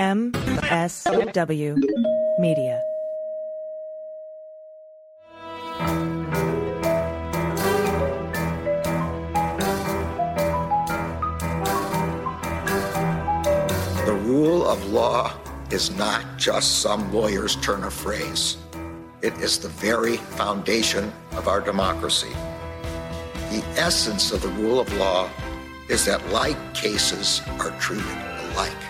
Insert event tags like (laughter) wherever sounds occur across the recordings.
MSW Media. The rule of law is not just some lawyer's turn of phrase. It is the very foundation of our democracy. The essence of the rule of law is that like cases are treated alike.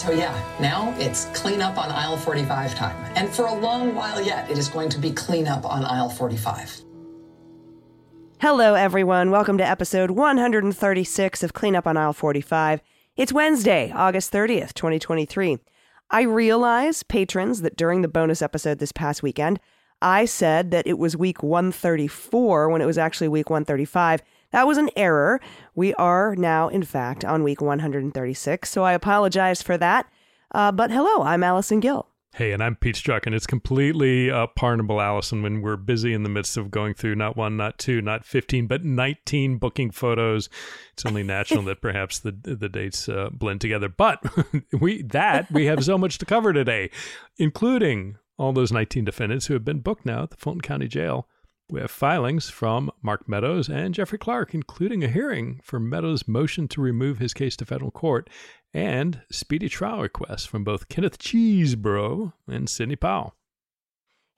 So, yeah, now it's clean up on aisle 45 time. And for a long while yet, it is going to be clean up on aisle 45. Hello, everyone. Welcome to episode 136 of Cleanup on Aisle 45. It's Wednesday, August 30th, 2023. I realize, patrons, that during the bonus episode this past weekend, I said that it was week 134 when it was actually week 135. That was an error. We are now, in fact, on week 136, so I apologize for that. Uh, but hello, I'm Allison Gill. Hey, and I'm Pete Strzok, and it's completely uh, pardonable, Allison, when we're busy in the midst of going through not one, not two, not 15, but 19 booking photos. It's only natural that perhaps the the dates uh, blend together. But (laughs) we that we have so much to cover today, including all those 19 defendants who have been booked now at the Fulton County Jail. We have filings from Mark Meadows and Jeffrey Clark, including a hearing for Meadows' motion to remove his case to federal court and speedy trial requests from both Kenneth Chesebro and Sidney Powell.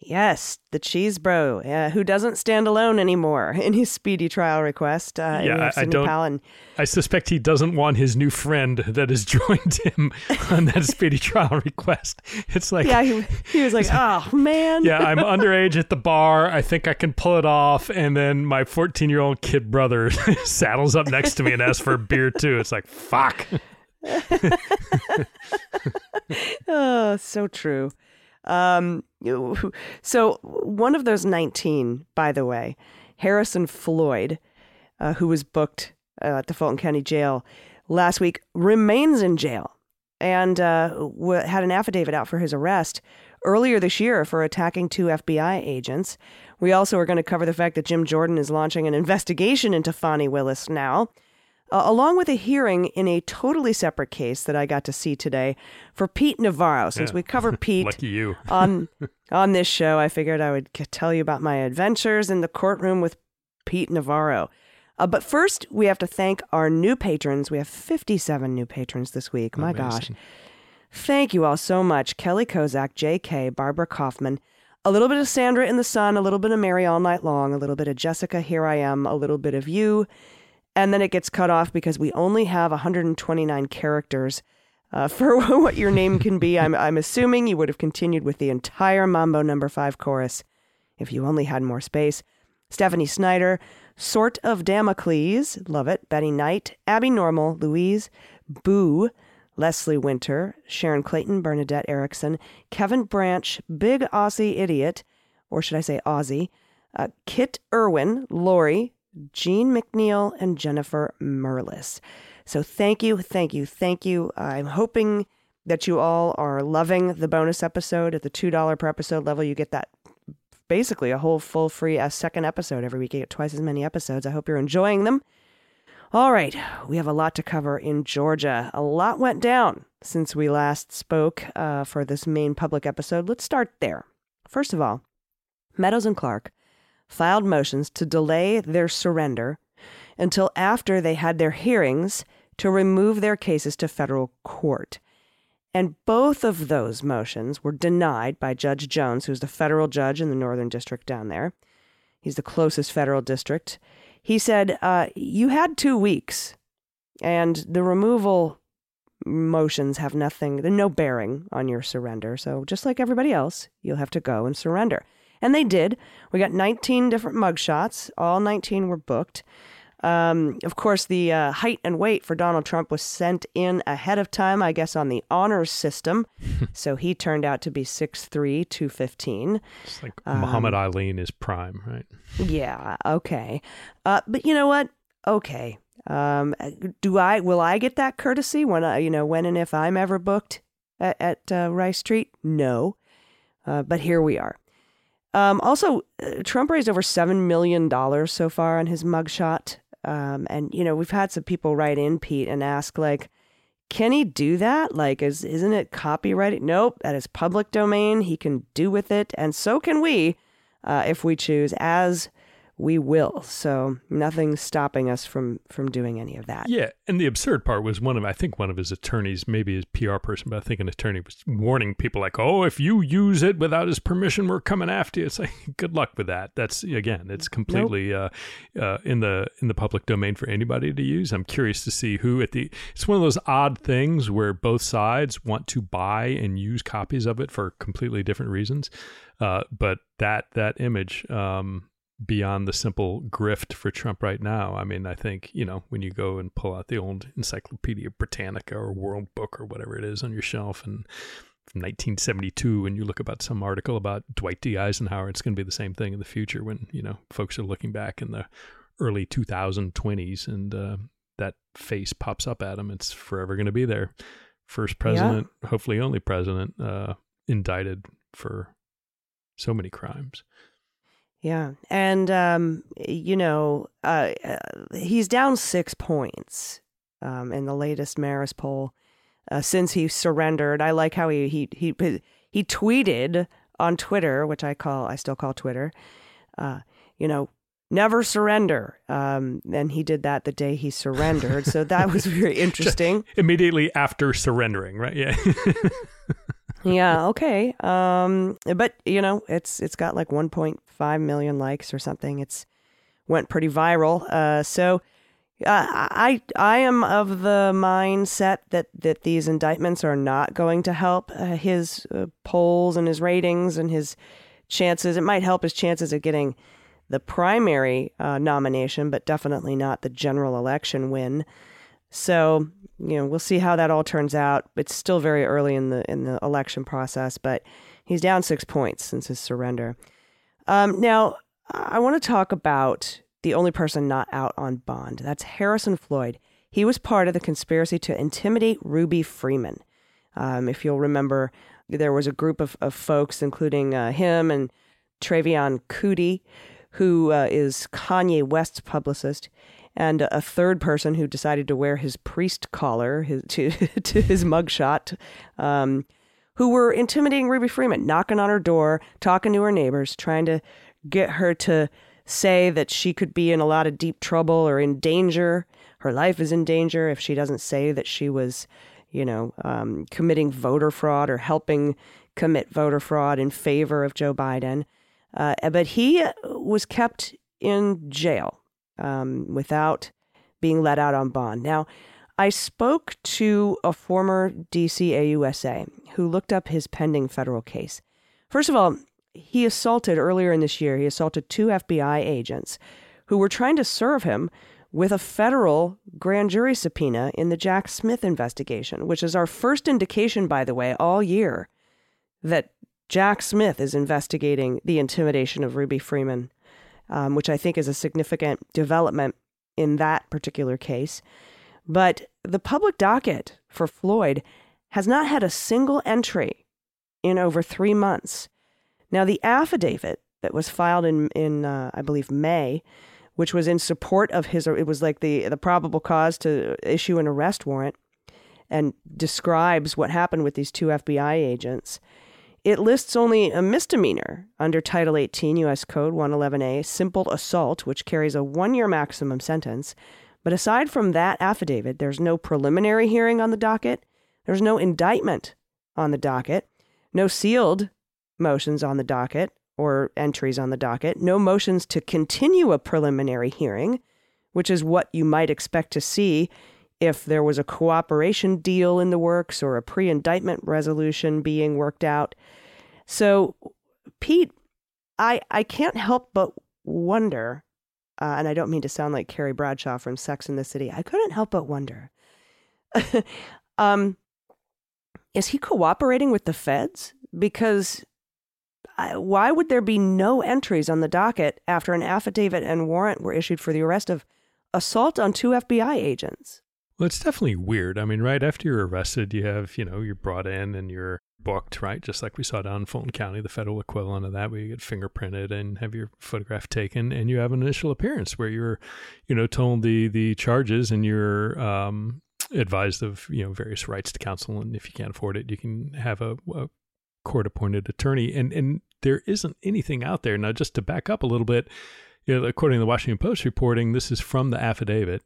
Yes, the cheese bro, uh, who doesn't stand alone anymore (laughs) in his speedy trial request. Uh, yeah, I, I don't. And, I suspect he doesn't want his new friend that has (laughs) joined him on that speedy trial request. It's like, yeah, he, he was like, (laughs) oh man. yeah, I'm underage at the bar. I think I can pull it off. And then my 14 year old kid brother saddles up next to me and asks for a beer too. It's like, fuck. oh, so true. Um, so one of those 19, by the way, Harrison Floyd, uh, who was booked uh, at the Fulton County Jail last week, remains in jail and uh, w- had an affidavit out for his arrest earlier this year for attacking two FBI agents. We also are going to cover the fact that Jim Jordan is launching an investigation into Fani Willis now uh, along with a hearing in a totally separate case that I got to see today for Pete Navarro. Since yeah. we cover (laughs) Pete Lucky you. (laughs) on (laughs) on this show, I figured I would tell you about my adventures in the courtroom with Pete Navarro. Uh, but first, we have to thank our new patrons. We have 57 new patrons this week. My Amazing. gosh. Thank you all so much. Kelly Kozak, JK, Barbara Kaufman, a little bit of Sandra in the Sun, a little bit of Mary All Night Long, a little bit of Jessica, Here I Am, a little bit of you, and then it gets cut off because we only have 129 characters uh, (laughs) for what your name can be. I'm, I'm assuming you would have continued with the entire Mambo number five chorus if you only had more space. Stephanie Snyder, Sort of Damocles, love it. Betty Knight, Abby Normal, Louise, Boo, Leslie Winter, Sharon Clayton, Bernadette Erickson, Kevin Branch, Big Aussie Idiot, or should I say Aussie, uh, Kit Irwin, Lori, Jean McNeil, and Jennifer Merlis. So thank you, thank you, thank you. I'm hoping that you all are loving the bonus episode at the $2 per episode level. You get that basically a whole full free a second episode every week. You get twice as many episodes. I hope you're enjoying them. All right, we have a lot to cover in Georgia. A lot went down since we last spoke uh, for this main public episode. Let's start there. First of all, Meadows and Clark filed motions to delay their surrender until after they had their hearings to remove their cases to federal court. And both of those motions were denied by Judge Jones, who's the federal judge in the Northern District down there. He's the closest federal district. He said, uh, You had two weeks, and the removal motions have nothing, they're no bearing on your surrender. So, just like everybody else, you'll have to go and surrender. And they did. We got 19 different mugshots. All 19 were booked. Um, of course, the uh, height and weight for Donald Trump was sent in ahead of time, I guess, on the honors system. (laughs) so he turned out to be 6'3, 215. It's like um, Muhammad Ali in his prime, right? Yeah, okay. Uh, but you know what? Okay. Um, do I will I get that courtesy when I you know when and if I'm ever booked at, at uh, Rice Street? No, uh, but here we are. Um, also, uh, Trump raised over seven million dollars so far on his mugshot, um, and you know we've had some people write in Pete and ask like, can he do that? Like, is isn't it copyrighted? Nope, that is public domain. He can do with it, and so can we, uh, if we choose. As we will. So nothing's stopping us from from doing any of that. Yeah, and the absurd part was one of I think one of his attorneys, maybe his PR person, but I think an attorney was warning people like, "Oh, if you use it without his permission, we're coming after you." It's like, (laughs) good luck with that. That's again, it's completely nope. uh, uh, in the in the public domain for anybody to use. I'm curious to see who at the. It's one of those odd things where both sides want to buy and use copies of it for completely different reasons. Uh, but that that image. Um, beyond the simple grift for Trump right now. I mean, I think, you know, when you go and pull out the old Encyclopedia Britannica or World Book or whatever it is on your shelf and from 1972 and you look about some article about Dwight D. Eisenhower, it's going to be the same thing in the future when, you know, folks are looking back in the early 2020s and uh, that face pops up at them. It's forever going to be there. First president, yeah. hopefully only president, uh, indicted for so many crimes. Yeah. And, um, you know, uh, uh, he's down six points um, in the latest Marist poll uh, since he surrendered. I like how he, he, he, he tweeted on Twitter, which I call, I still call Twitter, uh, you know, never surrender. Um, and he did that the day he surrendered. so that was (laughs) very interesting. Immediately after surrendering, right? Yeah. (laughs) yeah. Okay. Um, but you know, it's it's got like 1.5 million likes or something. It's went pretty viral. Uh, so uh, I I am of the mindset that that these indictments are not going to help uh, his uh, polls and his ratings and his chances. It might help his chances of getting the primary uh, nomination, but definitely not the general election win. So you know, we'll see how that all turns out. It's still very early in the in the election process, but he's down six points since his surrender. Um, now, I want to talk about the only person not out on bond. That's Harrison Floyd. He was part of the conspiracy to intimidate Ruby Freeman. Um, if you'll remember, there was a group of, of folks, including uh, him and Trevian Kutti, who uh, is Kanye West's publicist, and a third person who decided to wear his priest collar his, (laughs) to, to his mugshot, um, who were intimidating Ruby Freeman, knocking on her door, talking to her neighbors, trying to get her to say that she could be in a lot of deep trouble or in danger. Her life is in danger if she doesn't say that she was, you know, um, committing voter fraud or helping commit voter fraud in favor of Joe Biden. Uh, but he was kept in jail um, without being let out on bond. Now, I spoke to a former DC AUSA who looked up his pending federal case. First of all, he assaulted earlier in this year, he assaulted two FBI agents who were trying to serve him with a federal grand jury subpoena in the Jack Smith investigation, which is our first indication, by the way, all year that Jack Smith is investigating the intimidation of Ruby Freeman um, which I think is a significant development in that particular case. But the public docket for Floyd has not had a single entry in over three months. Now, the affidavit that was filed in, in uh, I believe, May, which was in support of his, it was like the, the probable cause to issue an arrest warrant and describes what happened with these two FBI agents. It lists only a misdemeanor under Title 18 U.S. Code 111A, simple assault, which carries a one year maximum sentence. But aside from that affidavit, there's no preliminary hearing on the docket, there's no indictment on the docket, no sealed motions on the docket or entries on the docket, no motions to continue a preliminary hearing, which is what you might expect to see if there was a cooperation deal in the works or a pre indictment resolution being worked out. So, Pete, I, I can't help but wonder uh, and I don't mean to sound like Carrie Bradshaw from Sex in the City. I couldn't help but wonder. (laughs) um, is he cooperating with the feds? Because why would there be no entries on the docket after an affidavit and warrant were issued for the arrest of assault on two FBI agents? Well, it's definitely weird. I mean, right after you're arrested, you have, you know, you're brought in and you're booked, right? Just like we saw down in Fulton County, the federal equivalent of that, where you get fingerprinted and have your photograph taken, and you have an initial appearance where you're, you know, told the the charges and you're um, advised of, you know, various rights to counsel, and if you can't afford it, you can have a, a court appointed attorney, and and there isn't anything out there now. Just to back up a little bit, you know, according to the Washington Post reporting, this is from the affidavit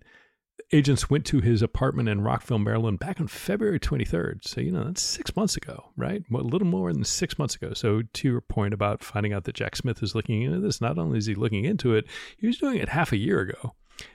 agents went to his apartment in Rockville, Maryland back on February 23rd. So, you know, that's six months ago, right? A little more than six months ago. So, to your point about finding out that Jack Smith is looking into this, not only is he looking into it, he was doing it half a year ago.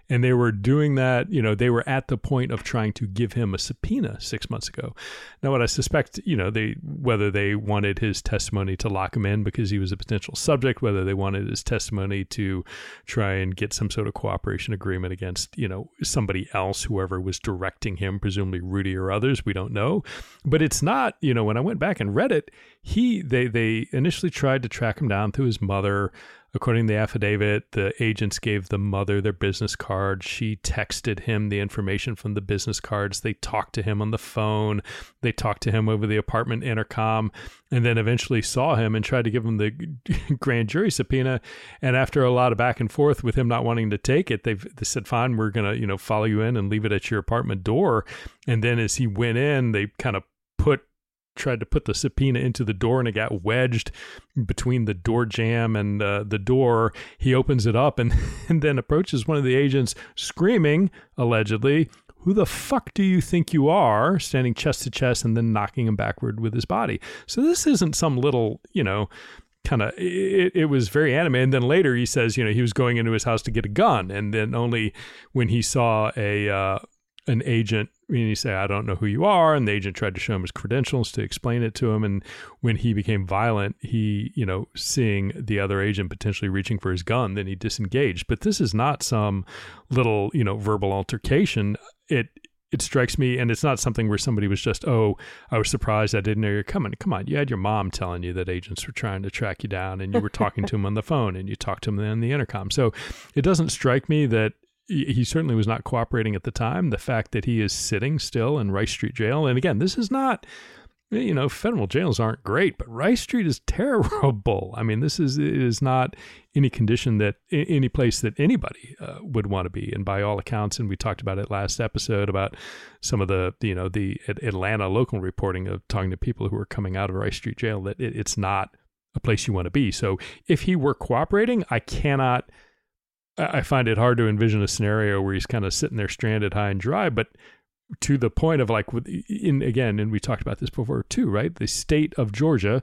And they were doing that, you know, they were at the point of trying to give him a subpoena six months ago. Now, what I suspect, you know, they whether they wanted his testimony to lock him in because he was a potential subject, whether they wanted his testimony to try and get some sort of cooperation agreement against, you know, somebody else, whoever was directing him, presumably Rudy or others, we don't know. But it's not, you know, when I went back and read it, he they they initially tried to track him down through his mother. According to the affidavit, the agents gave the mother their business card. She texted him the information from the business cards. They talked to him on the phone. They talked to him over the apartment intercom and then eventually saw him and tried to give him the (laughs) grand jury subpoena. And after a lot of back and forth with him not wanting to take it, they said, fine, we're going to, you know, follow you in and leave it at your apartment door. And then as he went in, they kind of put tried to put the subpoena into the door and it got wedged between the door jamb and uh, the door. He opens it up and, (laughs) and then approaches one of the agents, screaming, allegedly, who the fuck do you think you are? Standing chest to chest and then knocking him backward with his body. So this isn't some little, you know, kind of it, it was very anime and then later he says you know he was going into his house to get a gun and then only when he saw a uh, an agent and he say, I don't know who you are. And the agent tried to show him his credentials to explain it to him. And when he became violent, he, you know, seeing the other agent potentially reaching for his gun, then he disengaged. But this is not some little, you know, verbal altercation. It, it strikes me, and it's not something where somebody was just, oh, I was surprised I didn't know you're coming. Come on, you had your mom telling you that agents were trying to track you down, and you were talking to (laughs) him on the phone, and you talked to him on the intercom. So it doesn't strike me that he certainly was not cooperating at the time. The fact that he is sitting still in Rice Street Jail, and again, this is not, you know, federal jails aren't great, but Rice Street is (laughs) terrible. I mean, this is is not any condition that any place that anybody uh, would want to be. And by all accounts, and we talked about it last episode about some of the you know the Atlanta local reporting of talking to people who are coming out of Rice Street Jail that it, it's not a place you want to be. So if he were cooperating, I cannot I find it hard to envision a scenario where he's kind of sitting there stranded high and dry, but to the point of like in again, and we talked about this before too, right? The state of Georgia,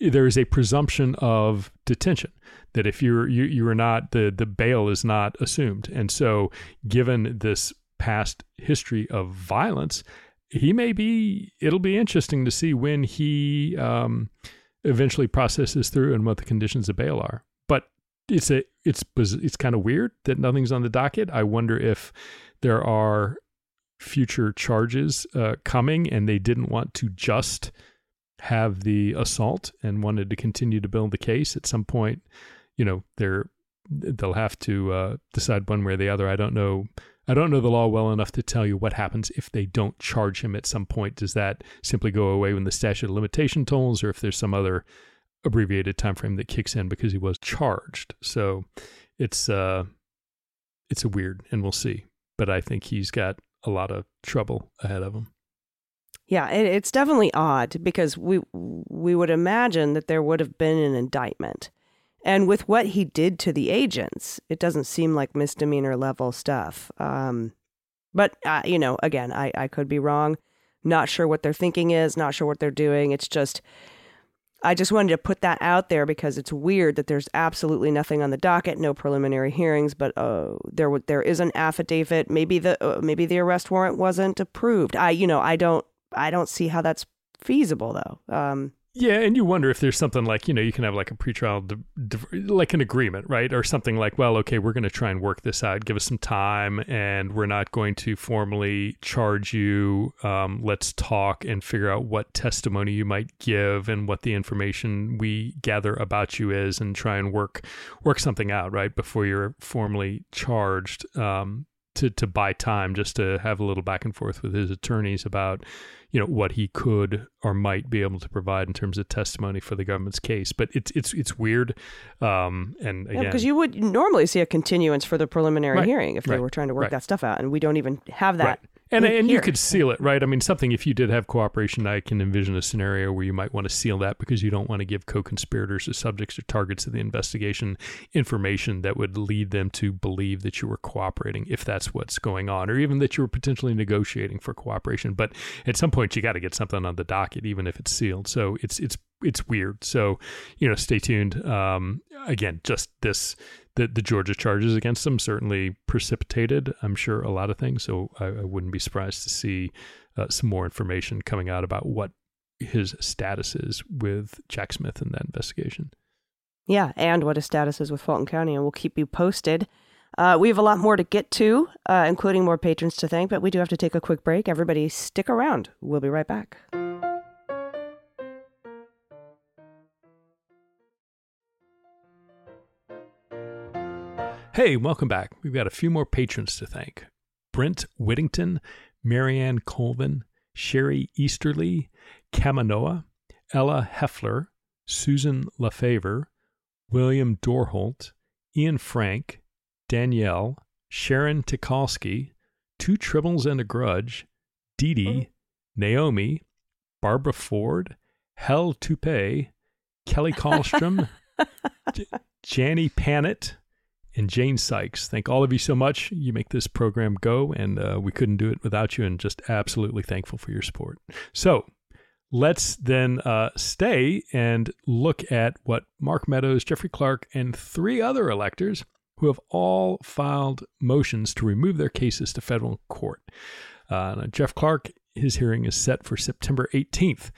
there is a presumption of detention that if you're you you are not the the bail is not assumed, and so given this past history of violence, he may be. It'll be interesting to see when he um, eventually processes through and what the conditions of bail are it's a it's it's kind of weird that nothing's on the docket. I wonder if there are future charges uh, coming, and they didn't want to just have the assault and wanted to continue to build the case. At some point, you know, they're they'll have to uh, decide one way or the other. I don't know. I don't know the law well enough to tell you what happens if they don't charge him at some point. Does that simply go away when the statute of limitation tolls, or if there's some other abbreviated time frame that kicks in because he was charged. So it's uh it's a weird and we'll see. But I think he's got a lot of trouble ahead of him. Yeah, it, it's definitely odd because we we would imagine that there would have been an indictment. And with what he did to the agents, it doesn't seem like misdemeanor level stuff. Um, but, uh, you know, again, I, I could be wrong. Not sure what their thinking is, not sure what they're doing. It's just, I just wanted to put that out there because it's weird that there's absolutely nothing on the docket, no preliminary hearings, but uh, there there is an affidavit. Maybe the uh, maybe the arrest warrant wasn't approved. I you know I don't I don't see how that's feasible though. Um, Yeah, and you wonder if there's something like you know you can have like a pretrial de- like an agreement, right, or something like, well, okay, we're going to try and work this out. Give us some time, and we're not going to formally charge you. Um, let's talk and figure out what testimony you might give and what the information we gather about you is, and try and work work something out, right, before you're formally charged. Um, to to buy time just to have a little back and forth with his attorneys about you know what he could or might be able to provide in terms of testimony for the government's case. But it's it's it's weird um and again because you would normally see a continuance for the preliminary Right, hearing if they were trying to work right. that stuff out and we don't even have that And, and you could seal it, right? I mean, something, if you did have cooperation, I can envision a scenario where you might want to seal that because you don't want to give co conspirators or subjects or targets of the investigation information that would lead them to believe that you were cooperating, if that's what's going on, or even that you were potentially negotiating for cooperation. But at some point, you got to get something on the docket, even if it's sealed. So it's, it's, it's weird. So, you know, stay tuned. Um, again, just this the, the Georgia charges against him certainly precipitated, I'm sure, a lot of things. So I, I wouldn't be surprised to see uh, some more information coming out about what his status is with Jack Smith in that investigation. Yeah, and what his status is with Fulton County, and we'll keep you posted. Uh, we have a lot more to get to, uh, including more patrons to thank, but we do have to take a quick break. Everybody, stick around. We'll be right back. Hey, welcome back. We've got a few more patrons to thank Brent Whittington, Marianne Colvin, Sherry Easterly, Kamanoa, Ella Heffler, Susan LaFavor, William Dorholt, Ian Frank, Danielle, Sharon Tikalski, Two Tribbles and a Grudge, Dee Dee, oh. Naomi, Barbara Ford, Hell Toupe, Kelly (laughs) Kallstrom, (laughs) J- Janny Pannett, and Jane Sykes. Thank all of you so much. You make this program go, and uh, we couldn't do it without you, and just absolutely thankful for your support. So let's then uh, stay and look at what Mark Meadows, Jeffrey Clark, and three other electors who have all filed motions to remove their cases to federal court. Uh, Jeff Clark, his hearing is set for September 18th.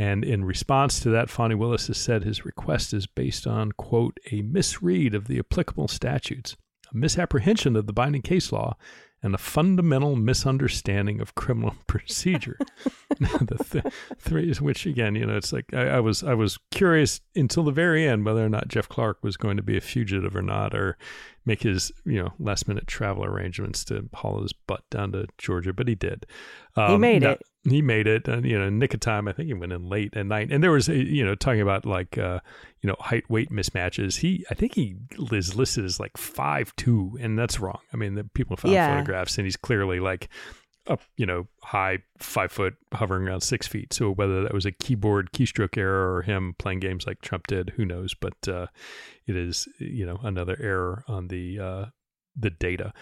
And in response to that, Fani Willis has said his request is based on, quote, a misread of the applicable statutes, a misapprehension of the binding case law, and a fundamental misunderstanding of criminal (laughs) procedure. (laughs) the th- three, which again, you know, it's like I, I was I was curious until the very end whether or not Jeff Clark was going to be a fugitive or not, or make his you know last minute travel arrangements to haul his butt down to Georgia, but he did. Um, He made now- it. He made it, and you know, nick of time. I think he went in late at night, and there was a, you know talking about like uh, you know height weight mismatches. He I think he is listed as like five two, and that's wrong. I mean, the people found Yeah. photographs, and he's clearly like up, you know, high five foot, hovering around six feet. So whether that was a keyboard keystroke error or him playing games like Trump did, who knows? But uh, it is, you know, another error on the uh, the data.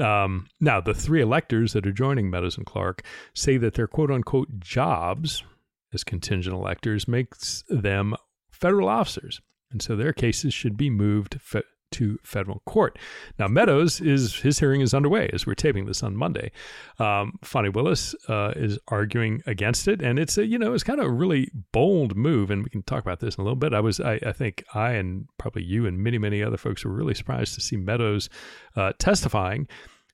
Um, now, the three electors that are joining Meadows Clark say that their quote unquote jobs as contingent electors makes them federal officers. And so their cases should be moved fe- to federal court. Now, Meadows is his hearing is underway as we're taping this on Monday. Um, Willis uh, is arguing against it, and it's a you know it's kind of a really bold move, and we can talk about this in a little bit. I was I, I think I and probably you and many many other folks were really surprised to see Meadows uh, testifying,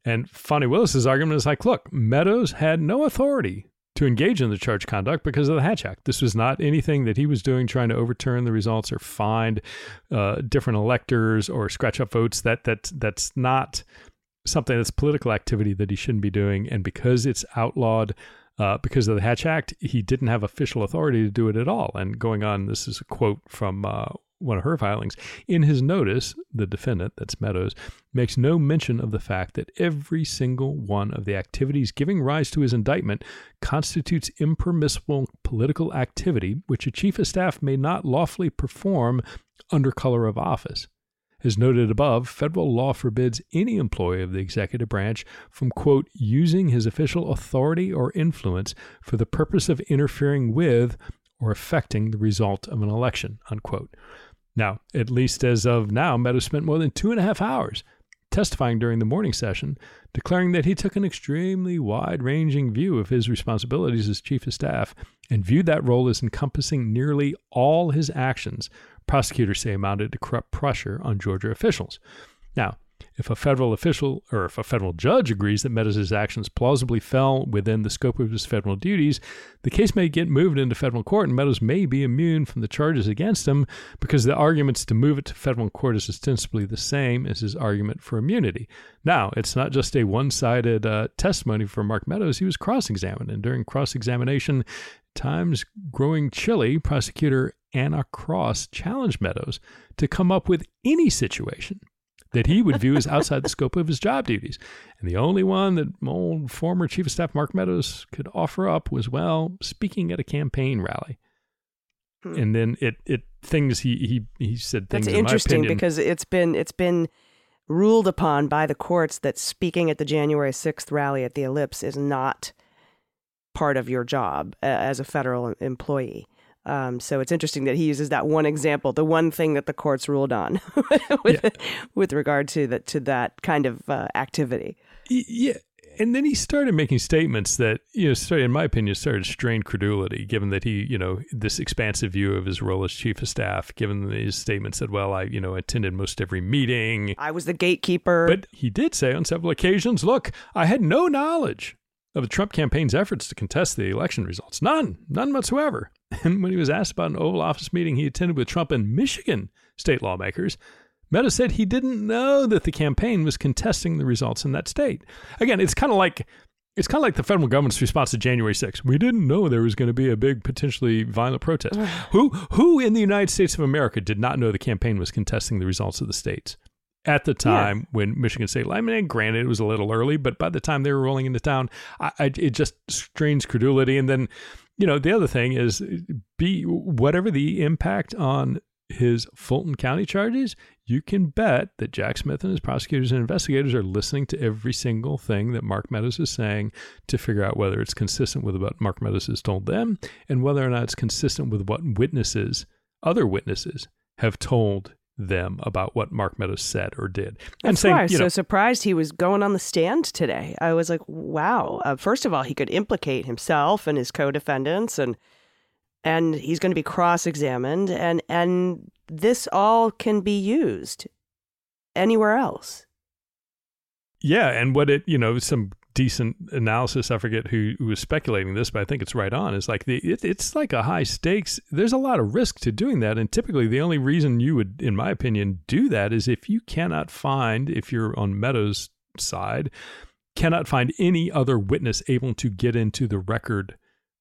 and Fani Willis's argument is like, look, Meadows had no authority to engage in the charge conduct because of the Hatch Act. This was not anything that he was doing trying to overturn the results or find uh, different electors or scratch up votes. That that that's not something that's political activity that he shouldn't be doing. And because it's outlawed. Uh, because of the Hatch Act, he didn't have official authority to do it at all. And going on, this is a quote from uh, one of her filings. In his notice, the defendant, that's Meadows, makes no mention of the fact that every single one of the activities giving rise to his indictment constitutes impermissible political activity which a chief of staff may not lawfully perform under color of office. As noted above, federal law forbids any employee of the executive branch from, quote, using his official authority or influence for the purpose of interfering with or affecting the result of an election, unquote. Now, at least as of now, Meadows spent more than two and a half hours testifying during the morning session, declaring that he took an extremely wide ranging view of his responsibilities as chief of staff and viewed that role as encompassing nearly all his actions, prosecutors say amounted to corrupt pressure on Georgia officials. Now, if a federal official or if a federal judge agrees that Meadows' actions plausibly fell within the scope of his federal duties, the case may get moved into federal court and Meadows may be immune from the charges against him because the arguments to move it to federal court is ostensibly the same as his argument for immunity. Now, it's not just a one sided uh, testimony for Mark Meadows. He was cross examined, and during cross examination, times growing chilly, prosecutor Anna Cross challenged Meadows to come up with any situation that he would view as outside the scope of his job duties. And the only one that old former Chief of Staff Mark Meadows could offer up was, well, speaking at a campaign rally. Hmm. And then it it things he he he said things. That's in interesting opinion, because it's been it's been ruled upon by the courts that speaking at the January sixth rally at the Ellipse is not part of your job as a federal employee. Um, so it's interesting that he uses that one example, the one thing that the courts ruled on, (laughs) with, yeah. with regard to that to that kind of uh, activity. Yeah, and then he started making statements that you know, started, in my opinion, started to strain credulity, given that he, you know, this expansive view of his role as chief of staff, given his statements that "Well, I, you know, attended most every meeting. I was the gatekeeper." But he did say on several occasions, "Look, I had no knowledge of the Trump campaign's efforts to contest the election results. None, none whatsoever. (laughs) And when he was asked about an Oval Office meeting he attended with Trump and Michigan state lawmakers, Meadows said he didn't know that the campaign was contesting the results in that state. Again, it's kind of like it's kind of like the federal government's response to January 6th. We didn't know there was going to be a big, potentially violent protest. (sighs) who, who in the United States of America did not know the campaign was contesting the results of the states? At the time yeah. when Michigan State, I mean, granted, it was a little early, but by the time they were rolling into town, I, I, it just strains credulity. And then, you know, the other thing is, be whatever the impact on his Fulton County charges, you can bet that Jack Smith and his prosecutors and investigators are listening to every single thing that Mark Meadows is saying to figure out whether it's consistent with what Mark Meadows has told them and whether or not it's consistent with what witnesses, other witnesses, have told them about what Mark Meadows said or did. And That's saying, why I was so surprised he was going on the stand today. I was like, wow. Uh, first of all, he could implicate himself and his co-defendants, and and he's going to be cross-examined, and and this all can be used anywhere else. Yeah, and what it you know some decent analysis. I forget who, who was speculating this, but I think it's right on. It's like the it, it's like a high stakes. There's a lot of risk to doing that, and typically the only reason you would, in my opinion, do that is if you cannot find, if you're on Meadows' side, cannot find any other witness able to get into the record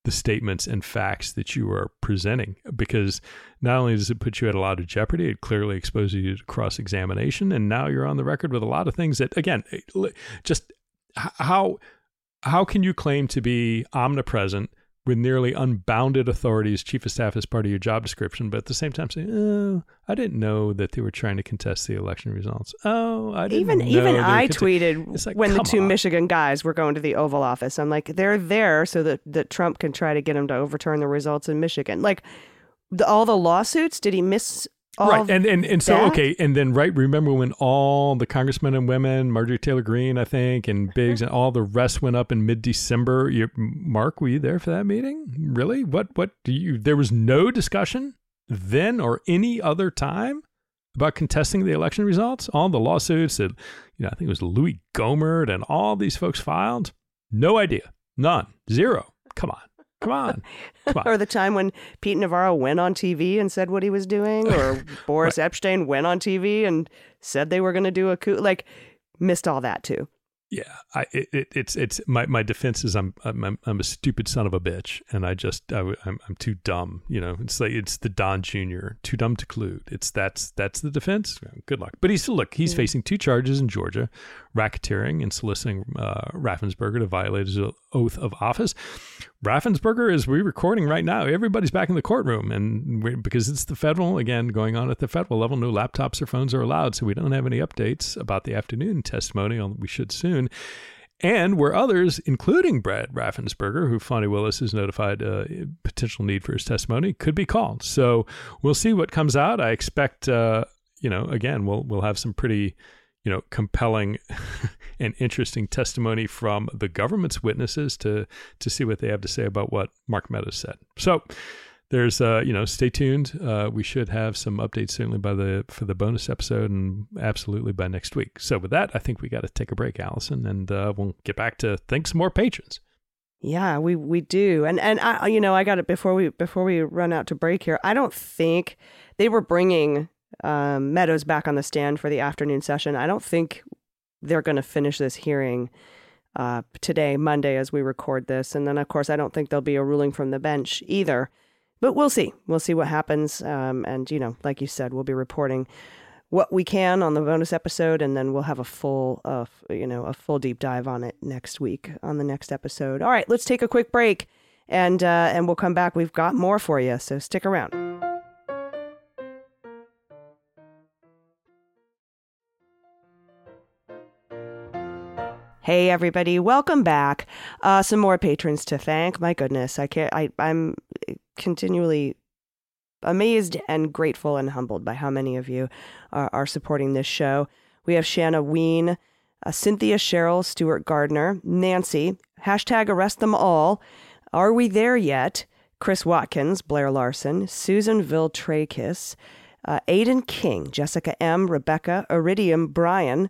the statements and facts that you are presenting because not only does it put you at a lot of jeopardy it clearly exposes you to cross examination and now you're on the record with a lot of things that again eh, just how how can you claim to be omnipresent with nearly unbounded authority as chief of staff as part of your job description, but at the same time say, "Oh, I didn't know that they were trying to contest the election results." Oh, I didn't even even I tweeted like, when the two on. Michigan guys were going to the Oval Office. I'm like, they're there so that that Trump can try to get him to overturn the results in Michigan. Like the, all the lawsuits, did he miss right and and, and so that? okay and then right remember when all the congressmen and women marjorie taylor greene i think and mm-hmm. biggs and all the rest went up in mid-december. You, mark were you there for that meeting? Really? What what do you there was no discussion then or any other time about contesting the election results? All the lawsuits that you know i think it was louis gohmert and all these folks filed? No idea. None. Zero. Come on Come on. Come on. or the time when Pete Navarro went on TV and said what he was doing, or (laughs) Boris right. Epshteyn went on TV and said they were going to do a coup. Like, missed all that too. Yeah, I it, it's it's my, my defense is I'm, I'm I'm a stupid son of a bitch, and I just I, am I'm, I'm too dumb. You know, it's like it's the Don Jr. too dumb to collude. It's that's that's the defense. Good luck. But he's look he's facing two charges in Georgia, racketeering and soliciting uh, Raffensperger to violate his oath of office. Raffensperger, is we're recording right now, everybody's back in the courtroom, and because it's the federal again going on at the federal level, no laptops or phones are allowed, so we don't have any updates about the afternoon testimony. We should soon. And where others, including Brad Raffensperger, who Fani Willis has notified uh, potential need for his testimony, could be called. So we'll see what comes out. I expect, uh, you know, again, we'll we'll have some pretty you know, compelling (laughs) and interesting testimony from the government's witnesses to to see what they have to say about what Mark Meadows said. So there's uh you know stay tuned. Uh we should have some updates certainly by the for the bonus episode and absolutely by next week. So with that i think we got to take a break allison and uh we'll get back to thank some more patrons. Yeah we we do. And and i you know i got it before we before we run out to break here. I don't think they were bringing um, meadows back on the stand for the afternoon session i don't think they're going to finish this hearing uh, today monday as we record this and then of course i don't think there'll be a ruling from the bench either but we'll see. We'll see what happens. Um, and, you know, like you said, we'll be reporting what we can on the bonus episode, and then we'll have a full, uh, you know, a full deep dive on it next week on the next episode. All right, let's take a quick break, and uh, and we'll come back. We've got more for you, so stick around. Hey everybody, welcome back. Uh, some more patrons to thank. My goodness, I can't. I I'm continually amazed and grateful and humbled by how many of you are, are supporting this show. We have Shanna Ween, uh, Cynthia Cheryl, Stuart Gardner, Nancy, hashtag arrest them all. Are we there yet? Chris Watkins, Blair Larson, Susan Viltrakis, uh, Aidan King, Jessica M., Rebecca, Iridium, Brian,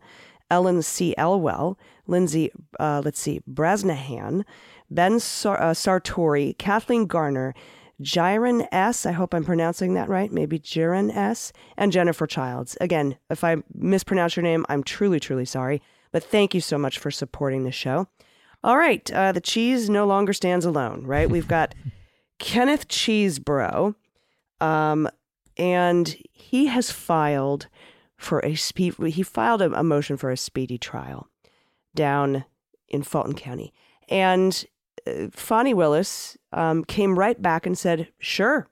Ellen C. Elwell, Lindsay, uh, let's see, Brasnahan, Ben Sar- uh, Sartori, Kathleen Garner, Jiren S. I hope I'm pronouncing that right. Maybe Jiren S. And Jennifer Childs. Again, if I mispronounce your name, I'm truly, truly sorry. But thank you so much for supporting the show. All right, uh, the cheese no longer stands alone, right? We've (laughs) got Kenneth Chesebro, um, and he has filed for a speed. He filed a, a motion for a speedy trial down in Fulton County, and uh, Fani Willis um, came right back and said, "Sure,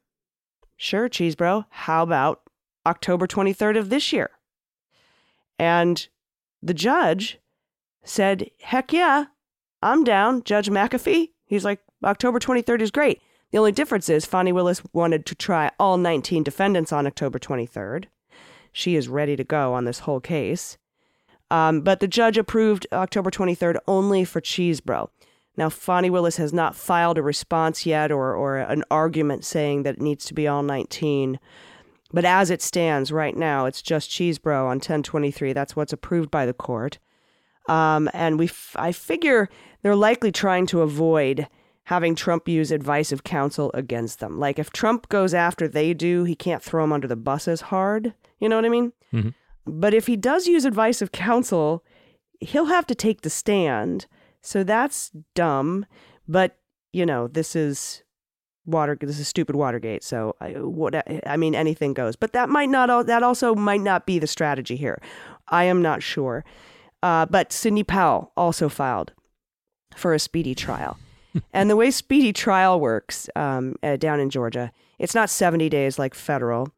sure, Chesebro. How about October 23rd of this year?" And the judge said, "Heck yeah, I'm down." Judge McAfee. He's like, "October 23rd is great." The only difference is Fani Willis wanted to try all 19 defendants on October 23rd. She is ready to go on this whole case. Um, but the judge approved October 23rd only for Chesebro. Now, Fani Willis has not filed a response yet or, or an argument saying that it needs to be all 19. But as it stands right now, it's just Chesebro on 1023. That's what's approved by the court. Um, and we, f- I figure they're likely trying to avoid having Trump use advice of counsel against them. Like if Trump goes after they do, he can't throw them under the bus as hard. You know what I mean? Mhm. But if he does use advice of counsel, he'll have to take the stand. So that's dumb. But you know, this is water. This is stupid Watergate. So I, what? I mean, anything goes. But that might not. That also might not be the strategy here. I am not sure. Uh, but Sidney Powell also filed for a speedy trial. (laughs) and the way speedy trial works um, uh, down in Georgia, it's not 70 days like federal.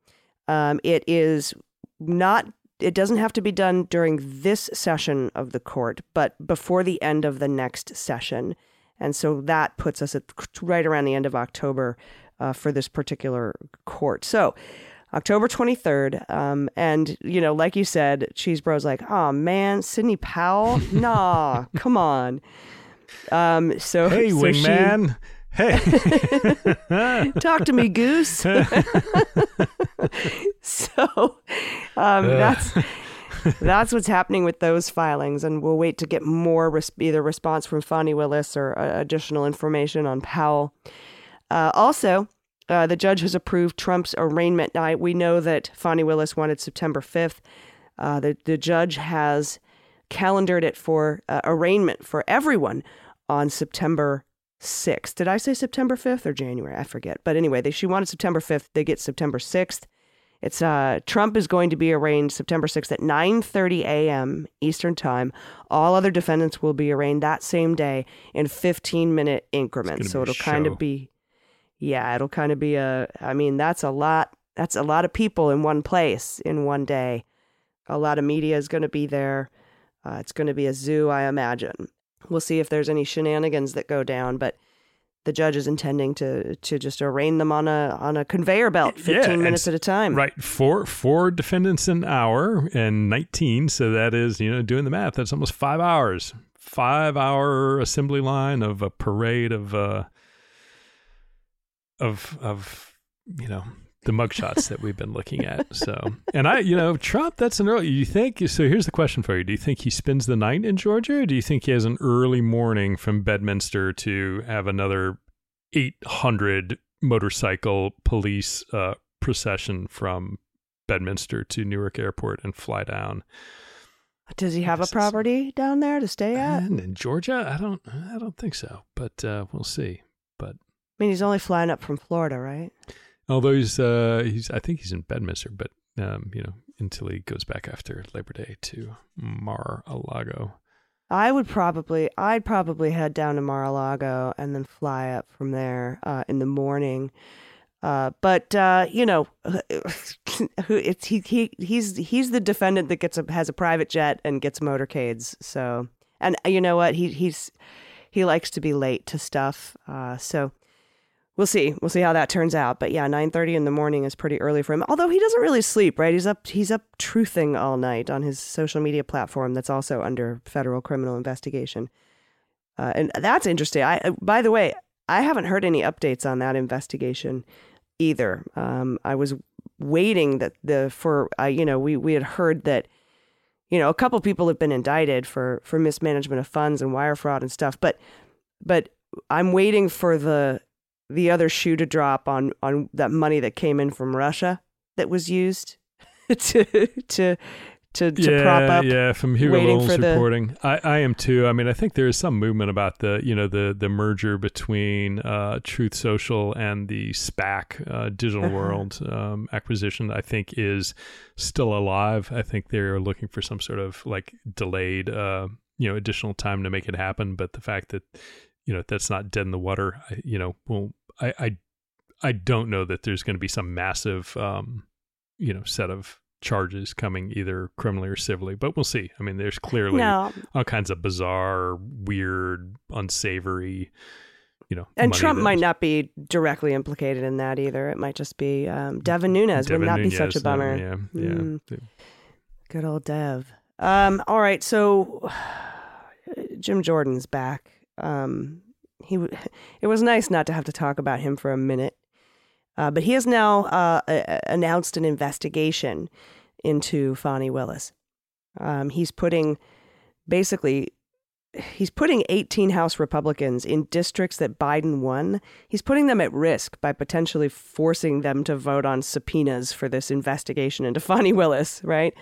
Um, it is not, it doesn't have to be done during this session of the court, but before the end of the next session. And so that puts us at right around the end of October uh, for this particular court. So, October 23rd. Um, and, you know, like you said, Chesebro's like, oh man, Sidney Powell? Nah, come on. Um, so, hey so she- wingman hey (laughs) talk to me, Goose. (laughs) (laughs) so um, that's (laughs) that's what's happening with those filings, and we'll wait to get more res- either response from Fani Willis or uh, additional information on Powell. Uh, also, uh, the judge has approved Trump's arraignment night. We know that Fani Willis wanted September fifth. Uh, the the judge has calendared it for uh, arraignment for everyone on September 6th. Did I say September 5th or January? I forget. But anyway, they, she wanted September 5th. They get September 6th. It's uh, Trump is going to be arraigned September 6th at 9:30 a.m. Eastern Time. All other defendants will be arraigned that same day in 15-minute increments. So gonna be a it'll kind show. of be yeah, it'll kind of be a I mean, that's a lot that's a lot of people in one place in one day. A lot of media is going to be there. Uh, it's going to be a zoo, I imagine. We'll see if there's any shenanigans that go down, but the judge is intending to to just arraign them on a on a conveyor belt, fifteen Yeah, minutes at a time. Right, four four defendants an hour and nineteen. So that is, you know, doing the math. That's almost five hours. Five hour assembly line of a parade of uh of of you know the mugshots that we've been looking at. So, and I, you know, Trump. That's an early. You think? So here's the question for you: Do you think he spends the night in Georgia, or do you think he has an early morning from Bedminster to have another 800 motorcycle police uh, procession from Bedminster to Newark Airport and fly down? Does he have a property down there to stay at? And in Georgia, I don't, I don't think so, but uh, we'll see. But I mean, he's only flying up from Florida, right? Although he's, uh, he's, I think he's in Bedminster, but um, you know, until he goes back after Labor Day to Mar-a-Lago. I would probably, I'd probably head down to Mar-a-Lago and then fly up from there uh, in the morning. Uh, but uh, you know, (laughs) it's he, he he's he's the defendant that gets a has a private jet and gets motorcades. So, and uh, you know what? He he's he likes to be late to stuff. Uh, so we'll see. We'll see how that turns out. But yeah, nine thirty in the morning is pretty early for him. Although he doesn't really sleep, right? He's up he's up truthing all night on his social media platform that's also under federal criminal investigation. Uh, and that's interesting. I uh, by the way, I haven't heard any updates on that investigation either. Um, I was waiting that the for uh, you know we we had heard that you know a couple people have been indicted for for mismanagement of funds and wire fraud and stuff, but but I'm waiting for the the other shoe to drop on on that money that came in from Russia that was used (laughs) to to to, to yeah, prop up. yeah, from Hugo Lowell's for the- reporting. I, I am too. I mean, I think there is some movement about the, you know, the the merger between uh, Truth Social and the SPAC uh, Digital Uh-huh. World um, acquisition. I think is still alive. I think they're looking for some sort of like delayed, uh, you know, additional time to make it happen. But the fact that you know that's not dead in the water, I, you know, well, I, I I don't know that there's going to be some massive, um, you know, set of charges coming either criminally or civilly, but we'll see. I mean, there's clearly No, all kinds of bizarre, weird, unsavory, you know. and Trump might not be directly implicated in that either. It might just be um, Devin Nunes. Devin would not be such a bummer. yeah, yeah. Mm. Good old Dev. Um, all right, so (sighs) Jim Jordan's back. Um, he (laughs) it was nice not to have to talk about him for a minute, uh, but he has now uh, announced an investigation into Fani Willis. Um, he's putting basically he's putting 18 House Republicans in districts that Biden won. He's putting them at risk by potentially forcing them to vote on subpoenas for this investigation into (laughs) Fani Willis, right?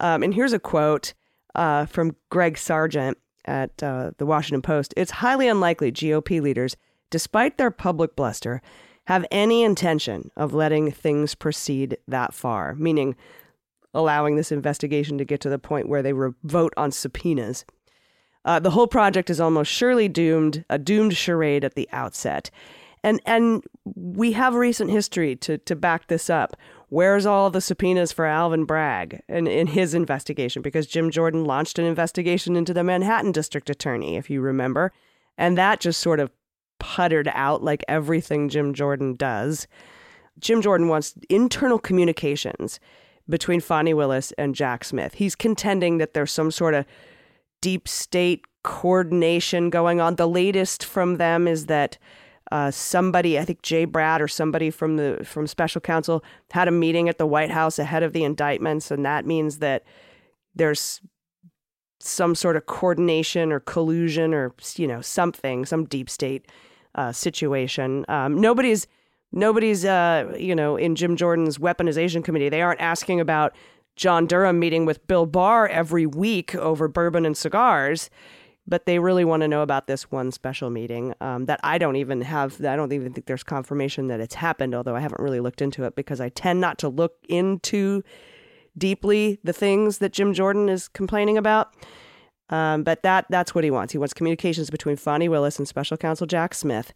Um, and here's a quote uh, from Greg Sargent at uh, the Washington Post. It's highly unlikely GOP leaders, despite their public bluster, have any intention of letting things proceed that far, meaning allowing this investigation to get to the point where they re- vote on subpoenas. Uh, the whole project is almost surely doomed, a doomed charade at the outset. And and we have recent history to to back this up. Where's all the subpoenas for Alvin Bragg in, in his investigation? Because Jim Jordan launched an investigation into the Manhattan district attorney, if you remember. And that just sort of puttered out like everything Jim Jordan does. Jim Jordan wants internal communications between Fani Willis and Jack Smith. He's contending that there's some sort of deep state coordination going on. The latest from them is that uh, somebody, I think Jay Bratt or somebody from the from special counsel, had a meeting at the White House ahead of the indictments, and that means that there's some sort of coordination or collusion or you know something, some deep state uh, situation. Um, nobody's nobody's uh, you know in Jim Jordan's weaponization committee. They aren't asking about John Durham meeting with Bill Barr every week over bourbon and cigars, but they really want to know about this one special meeting um, that I don't even have. I don't even think there's confirmation that it's happened, although I haven't really looked into it because I tend not to look into deeply the things that Jim Jordan is complaining about. Um, but that that's what he wants. He wants communications between Fani Willis and Special Counsel Jack Smith.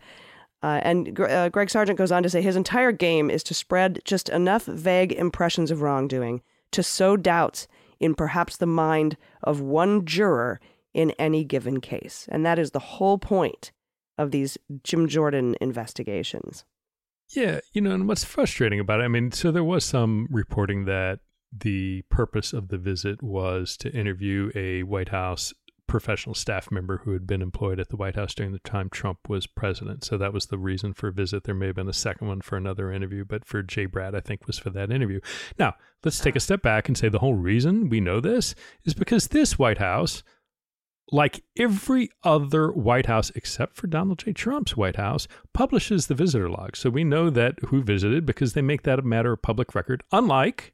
Uh, and uh, Greg Sargent goes on to say his entire game is to spread just enough vague impressions of wrongdoing to sow doubts in perhaps the mind of one juror in any given case. And that is the whole point of these Jim Jordan investigations. Yeah, you know, and what's frustrating about it, I mean, so there was some reporting that the purpose of the visit was to interview a White House professional staff member who had been employed at the White House during the time Trump was president. So that was the reason for a visit. There may have been a second one for another interview, but for Jay Bratt, I think was for that interview. Now, let's take a step back and say the whole reason we know this is because this White House like every other White House except for Donald J. Trump's White House, publishes the visitor log. So we know that who visited because they make that a matter of public record, unlike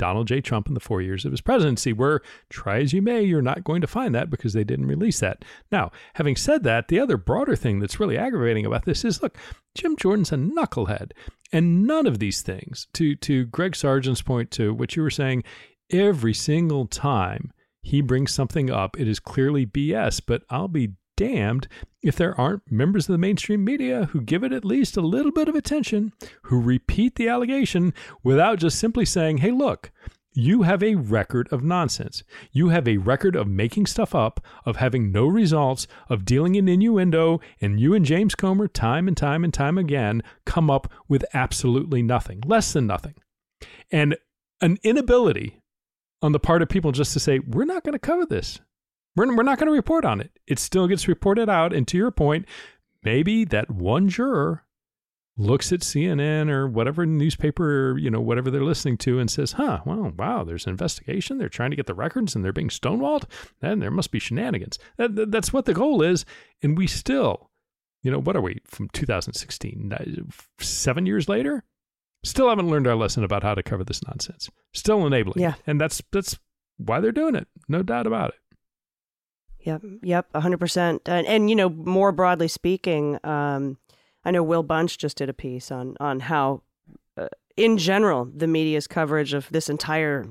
Donald J. Trump in the four years of his presidency, where try as you may, you're not going to find that because they didn't release that. Now, having said that, the other broader thing that's really aggravating about this is look, Jim Jordan's a knucklehead. And none of these things, to, to Greg Sargent's point, to what you were saying, every single time he brings something up, it is clearly BS, but I'll be damned if there aren't members of the mainstream media who give it at least a little bit of attention, who repeat the allegation without just simply saying, hey, look, you have a record of nonsense. You have a record of making stuff up, of having no results, of dealing in innuendo, and you and James Comer, time and time and time again, come up with absolutely nothing, less than nothing. And an inability on the part of people just to say, we're not going to cover this. We're, we're not going to report on it. It still gets reported out. And to your point, maybe that one juror looks at CNN or whatever newspaper, you know, whatever they're listening to and says, huh, well, wow, there's an investigation. They're trying to get the records and they're being stonewalled. Then there must be shenanigans. That, that's what the goal is. And we still, you know, what are we from 2016? Seven years later? Still haven't learned our lesson about how to cover this nonsense. Still enabling. Yeah. And that's that's why they're doing it. No doubt about it. Yep, yep, 100%. And, and you know, more broadly speaking, um, I know Will Bunch just did a piece on on how uh, in general the media's coverage of this entire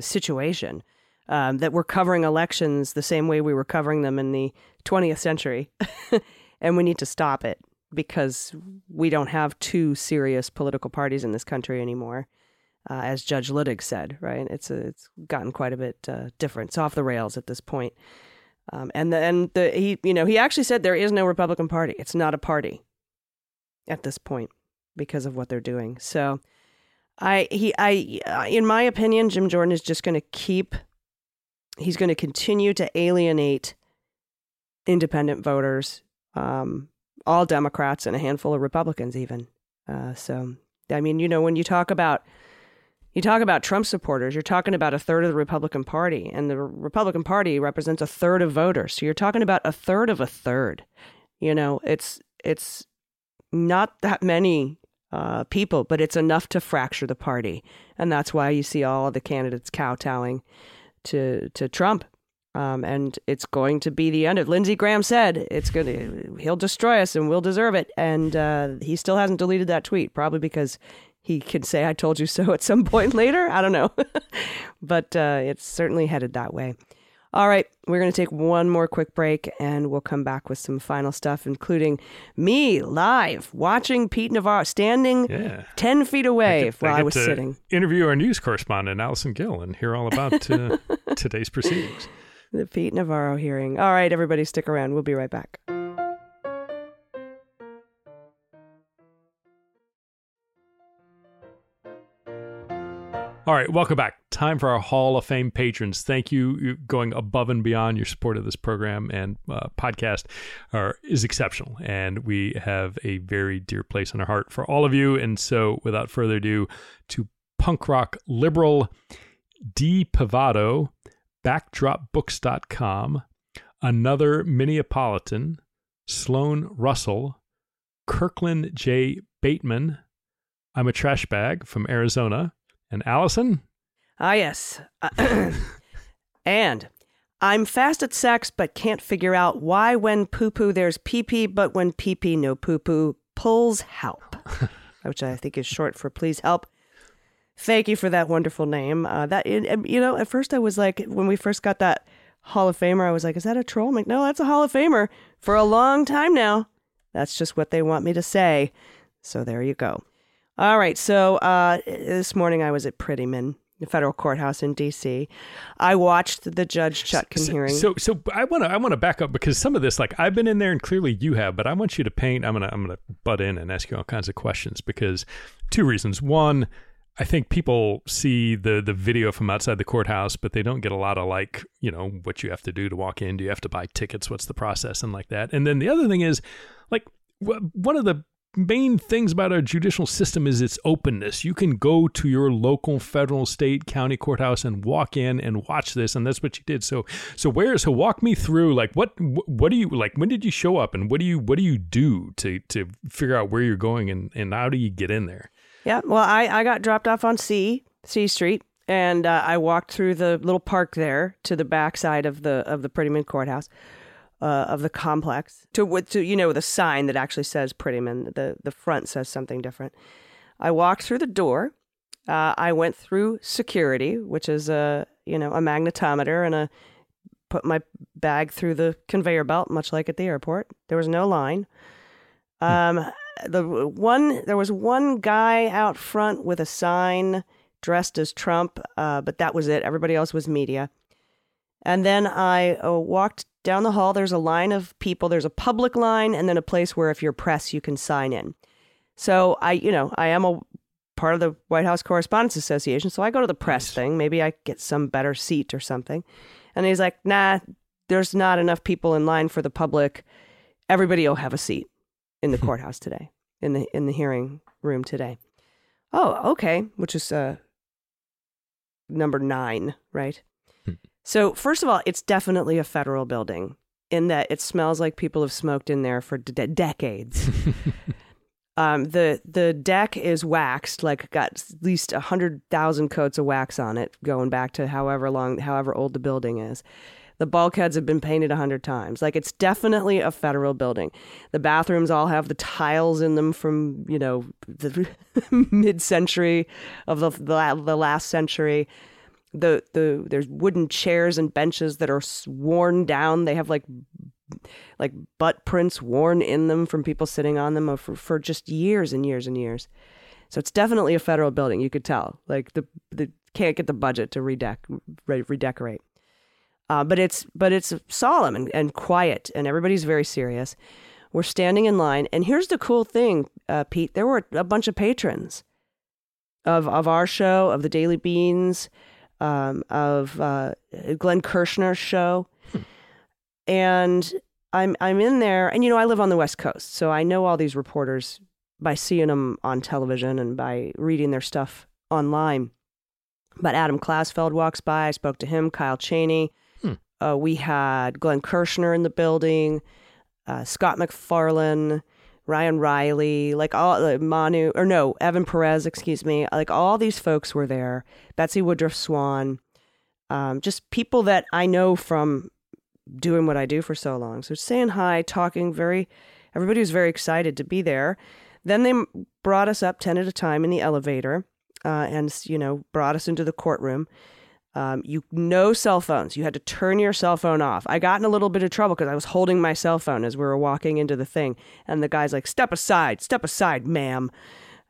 situation um, that we're covering elections the same way we were covering them in the 20th century. (laughs) and we need to stop it because we don't have two serious political parties in this country anymore. Uh, as Judge Luttig said, right? It's a, it's gotten quite a bit uh, different. It's off the rails at this point. Um, and and the he you know he actually said there is no Republican Party. It's not a party at this point because of what they're doing. So I he I uh, in my opinion, Jim Jordan is just going to keep. He's going to continue to alienate independent voters. Um, all Democrats and a handful of Republicans, even. Uh, so, I mean, you know, when you talk about you talk about Trump supporters, you're talking about a third of the Republican Party, and the Republican Party represents a third of voters. So you're talking about a third of a third. You know, it's it's not that many uh, people, but it's enough to fracture the party, and that's why you see all of the candidates kowtowing to to Trump um, and it's going to be the end of. Lindsey Graham said it's going to. He'll destroy us, and we'll deserve it. And uh, he still hasn't deleted that tweet, probably because he can say "I told you so" (laughs) at some point later. I don't know, (laughs) but uh, it's certainly headed that way. All right, we're going to take one more quick break, and we'll come back with some final stuff, including me live watching Pete Navarro standing yeah. ten feet away I get, while I, I was sitting. Interview our news correspondent Allison Gill and hear all about uh, (laughs) today's proceedings the Pete Navarro hearing. All right, everybody, stick around. We'll be right back. All right, welcome back. Time for our Hall of Fame patrons. Thank you. Going above and beyond your support of this program and uh, podcast are, is exceptional. And we have a very dear place in our heart for all of you. And so, without further ado, to punk rock liberal D. Pavado, backdropbooks.com, another Minneapolitan, Sloan Russell, Kirkland J. Bateman, I'm a trash bag from Arizona, and Allison. Ah, yes. (clears throat) and I'm fast at sex, but can't figure out why when poo poo there's pee pee, but when pee pee no poo poo, pulls help, (laughs) which I think is short for please help. Thank you for that wonderful name. Uh, that you know, at first I was like, when we first got that Hall of Famer, I was like, is that a troll? I'm like, no, that's a Hall of Famer for a long time now. That's just what they want me to say. So there you go. All right. So uh, this morning I was at Prettyman the federal courthouse in D.C. I watched the Judge Chutkan so, hearing. So, so I want to I want to back up because some of this, like I've been in there, and clearly you have, but I want you to paint. I'm gonna I'm gonna butt in and ask you all kinds of questions because two reasons. One, I think people see the the video from outside the courthouse, but they don't get a lot of like you know what you have to do to walk in. Do you have to buy tickets? What's the process and like that? And then the other thing is, like one of the main things about our judicial system is its openness. You can go to your local, federal, state, county courthouse and walk in and watch this, and that's what you did. So, so where? So walk me through like what what do you like? When did you show up, and what do you what do you do to to figure out where you're going, and and how do you get in there? Yeah, well, I, I got dropped off on C C Street, and uh, I walked through the little park there to the backside of the of the Prettyman Courthouse, uh, of the complex to to you know the sign that actually says Prettyman. The the front says something different. I walked through the door. Uh, I went through security, which is a you know a magnetometer and a put my bag through the conveyor belt, much like at the airport. There was no line. Um, the one there was one guy out front with a sign dressed as Trump, uh, but that was it. Everybody else was media. And then I uh, walked down the hall. There's a line of people. There's a public line, and then a place where if you're press, you can sign in. So I, you know, I am a part of the White House Correspondents Association, so I go to the press nice. thing. Maybe I get some better seat or something. And he's like, "Nah, there's not enough people in line for the public. Everybody will have a seat." In the courthouse today, in the in the hearing room today. Oh, okay, which is uh, number nine, right? Hmm. so first of all, it's definitely a federal building in that it smells like people have smoked in there for de- decades. (laughs) um, the the deck is waxed, like got at least a hundred thousand coats of wax on it, going back to however long, however old the building is. The bulkheads have been painted a hundred times. Like it's definitely a federal building. The bathrooms all have the tiles in them from you know the (laughs) mid-century of the, the the last century. The the there's wooden chairs and benches that are worn down. They have like like butt prints worn in them from people sitting on them uh, for, for just years and years and years. So it's definitely a federal building. You could tell. Like the the can't get the budget to redec- redecorate. Uh, but it's but it's solemn and, and quiet, and everybody's very serious. We're standing in line, and here's the cool thing, uh, Pete. There were a bunch of patrons of of our show, of the Daily Beans, um, of uh, Glenn Kirschner's show, hmm. and I'm I'm in there, and you know I live on the West Coast, so I know all these reporters by seeing them on television and by reading their stuff online. But Adam Klasfeld walks by. I spoke to him. Kyle Cheney. Uh, we had Glenn Kirschner in the building, uh, Scott MacFarlane, Ryan Riley, like all Manu or no Evan Perez, excuse me, like all these folks were there. Betsy Woodruff Swan, um, just people that I know from doing what I do for so long. So saying hi, talking, very everybody was very excited to be there. Then they brought us up ten at a time in the elevator, uh, and you know brought us into the courtroom. Um, you no cell phones. You had to turn your cell phone off. I got in a little bit of trouble because I was holding my cell phone as we were walking into the thing, and the guy's like, "Step aside, step aside, ma'am."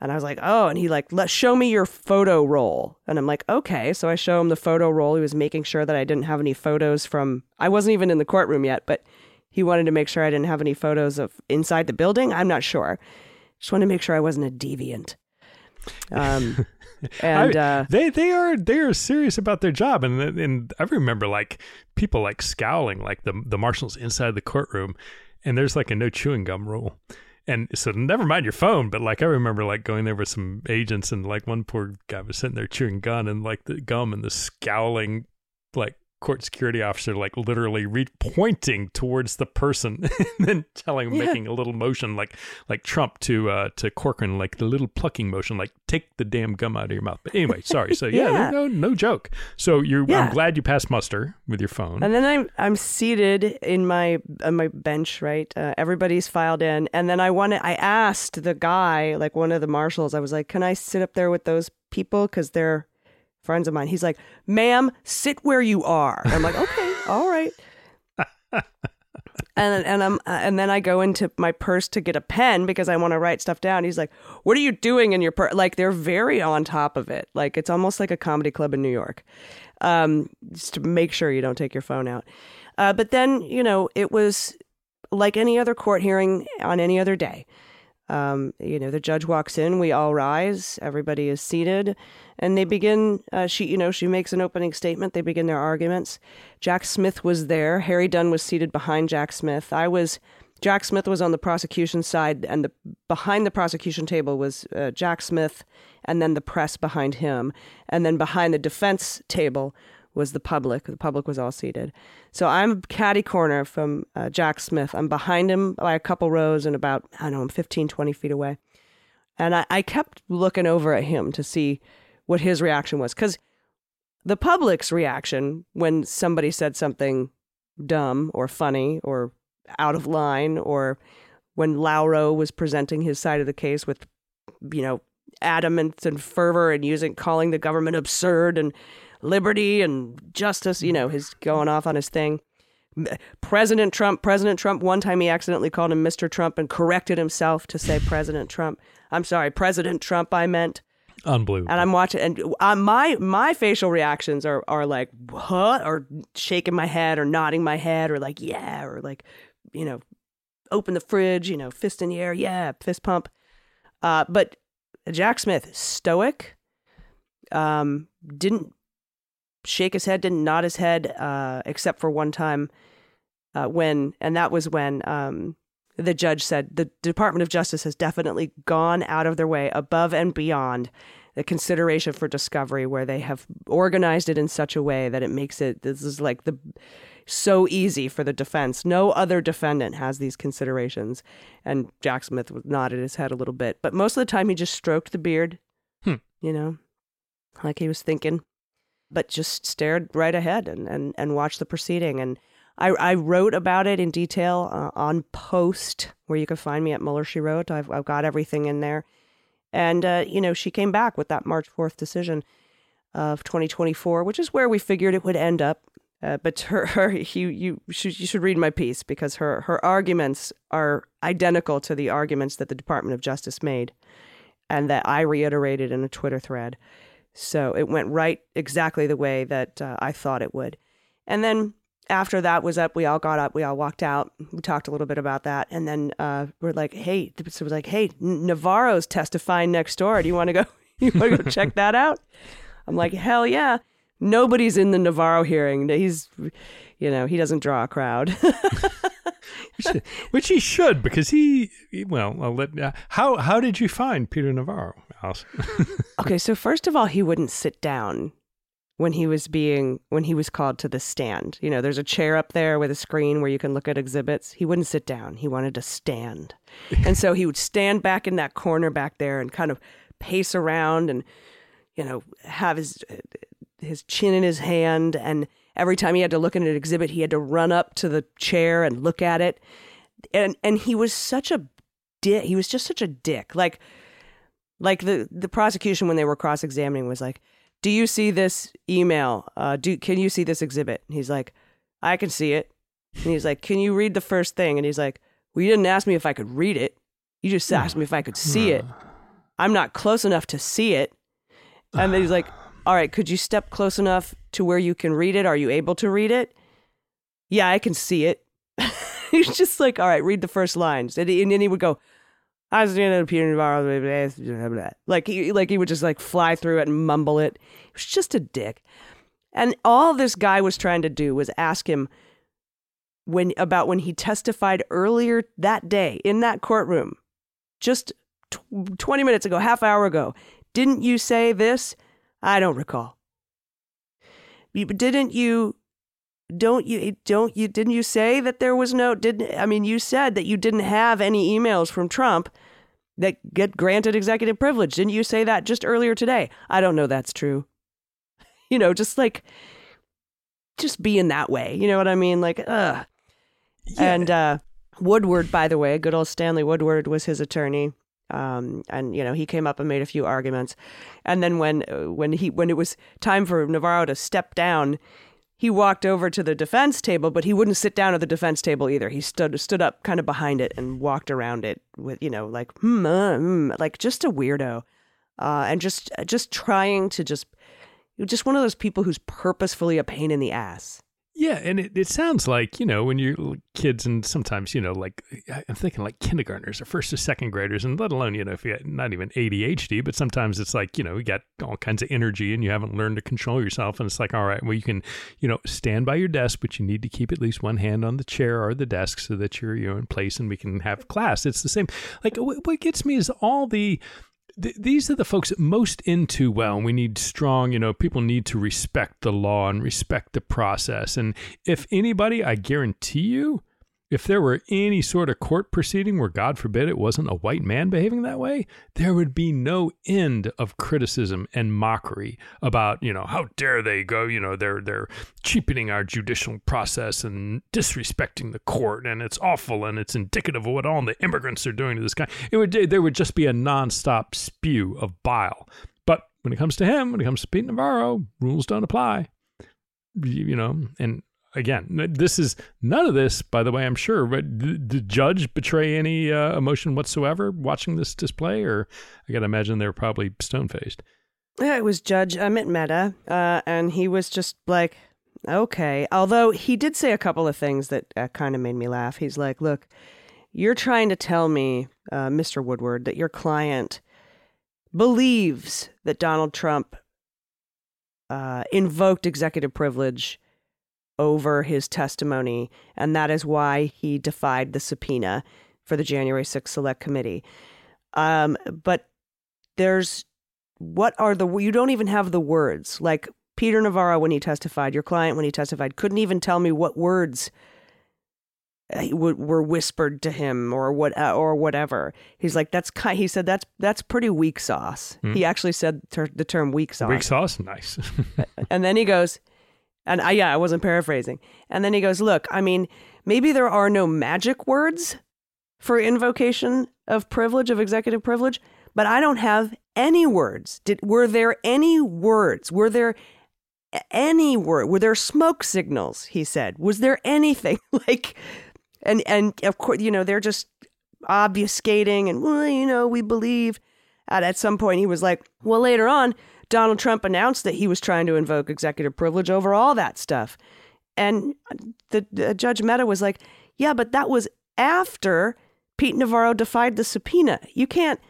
And I was like, "Oh," and he like, "Let show me your photo roll." And I'm like, "Okay." So I show him the photo roll. He was making sure that I didn't have any photos from. I wasn't even in the courtroom yet, but he wanted to make sure I didn't have any photos of inside the building. I'm not sure. Just wanted to make sure I wasn't a deviant. Um, (laughs) and I, uh, they they are they are serious about their job, and and I remember like people like scowling, like the the marshals inside the courtroom, and there's like a no chewing gum rule. And so, never mind your phone, but like I remember, like going there with some agents, and like one poor guy was sitting there chewing gum, and like the gum and the scowling, like court security officer like literally re- pointing towards the person (laughs) and then telling yeah. making a little motion like like Trump to uh to Corcoran like the little plucking motion like take the damn gum out of your mouth. But anyway, sorry. So yeah, yeah. no no joke. So you're yeah. I'm glad you passed muster with your phone. And then I'm I'm seated in my on my bench, right? Uh, everybody's filed in and then I wanted I asked the guy like one of the marshals I was like, "Can I sit up there with those people cuz they're friends of mine. He's like, ma'am, sit where you are. I'm like, okay, (laughs) all right. and and I'm and then I go into my purse to get a pen because I want to write stuff down. He's like, "What are you doing in your purse?" Like they're very on top of it. Like it's almost like a comedy club in New York, um, just to make sure you don't take your phone out. Uh, but then you know it was like any other court hearing on any other day. Um, you know, the judge walks in, we all rise, everybody is seated, and they begin. Uh, she, you know, she makes an opening statement. They begin their arguments. Jack Smith was there. Harry Dunn was seated behind Jack Smith. I was. Jack Smith was on the prosecution side, and the behind the prosecution table was uh, Jack Smith, and then the press behind him, and then behind the defense table was the public. The public was all seated. So I'm caddy corner from uh, Jack Smith. I'm behind him by a couple rows and about, I don't know, I'm 15, 20 feet away. And I, I kept looking over at him to see what his reaction was. Because the public's reaction when somebody said something dumb or funny or out of line, or when Lauro was presenting his side of the case with, you know, adamance and fervor and using calling the government absurd and liberty and justice, you know, he's going off on his thing. President Trump, President Trump, one time he accidentally called him Mr. Trump and corrected himself to say President Trump. I'm sorry, President Trump, I meant. Unbelievable. And I'm watching, and uh, my my facial reactions are are like what, or shaking my head, or nodding my head, or like yeah, or like you know, open the fridge, you know, fist in the air, yeah, fist pump. Uh, but Jack Smith, stoic, um, didn't shake his head, didn't nod his head, uh, except for one time uh, when, and that was when um, the judge said the Department of Justice has definitely gone out of their way above and beyond the consideration for discovery, where they have organized it in such a way that it makes it this is like the so easy for the defense. No other defendant has these considerations. And Jack Smith nodded his head a little bit, but most of the time he just stroked the beard, hmm. you know, like he was thinking but just stared right ahead and, and, and watched the proceeding. And I, I wrote about it in detail uh, on Post, where you can find me at Mueller, She Wrote. I've, I've got everything in there. And, uh, you know, she came back with that March 4th decision of 2024, which is where we figured it would end up. Uh, but her, her you, you, should, you should read my piece because her, her arguments are identical to the arguments that the Department of Justice made and that I reiterated in a Twitter thread. So it went right exactly the way that uh, I thought it would. And then after that was up, we all got up, we all walked out. We talked a little bit about that, and then uh, we're like, "Hey," so was like, "Hey, Navarro's testifying next door. Do you want to go? (laughs) You want to go (laughs) check that out?" I'm like, "Hell yeah!" Nobody's in the Navarro hearing. He's, you know, he doesn't draw a crowd. (laughs) which, which, he should because he, well, I'll let, uh, how how did you find Peter Navarro? (laughs) okay, so first of all, he wouldn't sit down when he was being when he was called to the stand. You know, there's a chair up there with a screen where you can look at exhibits. He wouldn't sit down. He wanted to stand. (laughs) and so he would stand back in that corner back there and kind of pace around and you know, have his his chin in his hand and every time he had to look at an exhibit, he had to run up to the chair and look at it. And and he was such a dick. He was just such a dick. Like like the the prosecution when they were cross examining was like, "Do you see this email? Uh, do can you see this exhibit?" And he's like, "I can see it." And he's like, "Can you read the first thing?" And he's like, "Well, you didn't ask me if I could read it. You just asked me if I could see it. (sighs) I'm not close enough to see it." And then he's like, (sighs) "All right, could you step close enough to where you can read it? Are you able to read it?" Yeah, I can see it. (laughs) he's just like, "All right, read the first lines," and, he, and then he would go. I was doing a Peter Navarro, like he like he would just like fly through it and mumble it. He was just a dick. And all this guy was trying to do was ask him when about when he testified earlier that day in that courtroom, just t- 20 minutes ago, half hour ago. Didn't you say this? I don't recall. Didn't you don't you don't you didn't you say that there was no didn't I mean you said that you didn't have any emails from Trump that get granted executive privilege. Didn't you say that just earlier today? I don't know that's true. (laughs) You know, just like just being that way. You know what I mean? Like, ugh. Yeah. And uh Woodward, by the way, good old Stanley Woodward was his attorney. Um, and you know he came up and made a few arguments, and then when uh, when he when it was time for Navarro to step down, he walked over to the defense table, but he wouldn't sit down at the defense table either. He stood stood up kind of behind it and walked around it with you know like hmm, uh, hmm like just a weirdo, uh, and just just trying to just just one of those people who's purposefully a pain in the ass. Yeah, and it, it sounds like, you know, when you're kids and sometimes, you know, like I'm thinking like kindergartners or first or second graders, and let alone, you know, if you got not even ADHD, but sometimes it's like, you know, you got all kinds of energy and you haven't learned to control yourself. And it's like, all right, well, you can, you know, stand by your desk, but you need to keep at least one hand on the chair or the desk so that you're, you know, in place and we can have class. It's the same. Like what gets me is all the, th- these are the folks most into well we need strong you know people need to respect the law and respect the process. And if anybody i guarantee you if there were any sort of court proceeding where, God forbid, it wasn't a white man behaving that way, there would be no end of criticism and mockery about, you know, how dare they go, you know, they're they're cheapening our judicial process and disrespecting the court, and it's awful, and it's indicative of what all the immigrants are doing to this guy. It would there would just be a nonstop spew of bile. But when it comes to him, when it comes to Pete Navarro, rules don't apply. You, you know, and again, this is none of this, by the way, I'm sure. But did the judge betray any uh, emotion whatsoever watching this display? Or I got to imagine they were probably stone faced. Yeah, it was Judge Amit Mehta, uh, and he was just like, okay. Although he did say a couple of things that uh, kind of made me laugh. He's like, look, you're trying to tell me, uh, Mr. Woodward, that your client believes that Donald Trump uh, invoked executive privilege over his testimony, and that is why he defied the subpoena for the January 6th Select Committee. Um, but there's what are the you don't even have the words like Peter Navarro when he testified, your client when he testified couldn't even tell me what words uh, were whispered to him or what uh, or whatever. He's like that's kind. He said that's that's pretty weak sauce. Hmm. He actually said ter- the term weak sauce. Weak sauce, nice. (laughs) and then he goes, and I, yeah, I wasn't paraphrasing. And then he goes, Look, I mean, maybe there are no magic words for invocation of privilege, of executive privilege, but I don't have any words. Did, were there any words? Were there any word? Were there smoke signals? He said. Was there anything (laughs) like, and, and of course, you know, they're just obfuscating and, well, you know, we believe. At, at some point, he was like, well, later on, Donald Trump announced that he was trying to invoke executive privilege over all that stuff. And the, the Judge Mehta was like, yeah, but that was after Pete Navarro defied the subpoena. You can't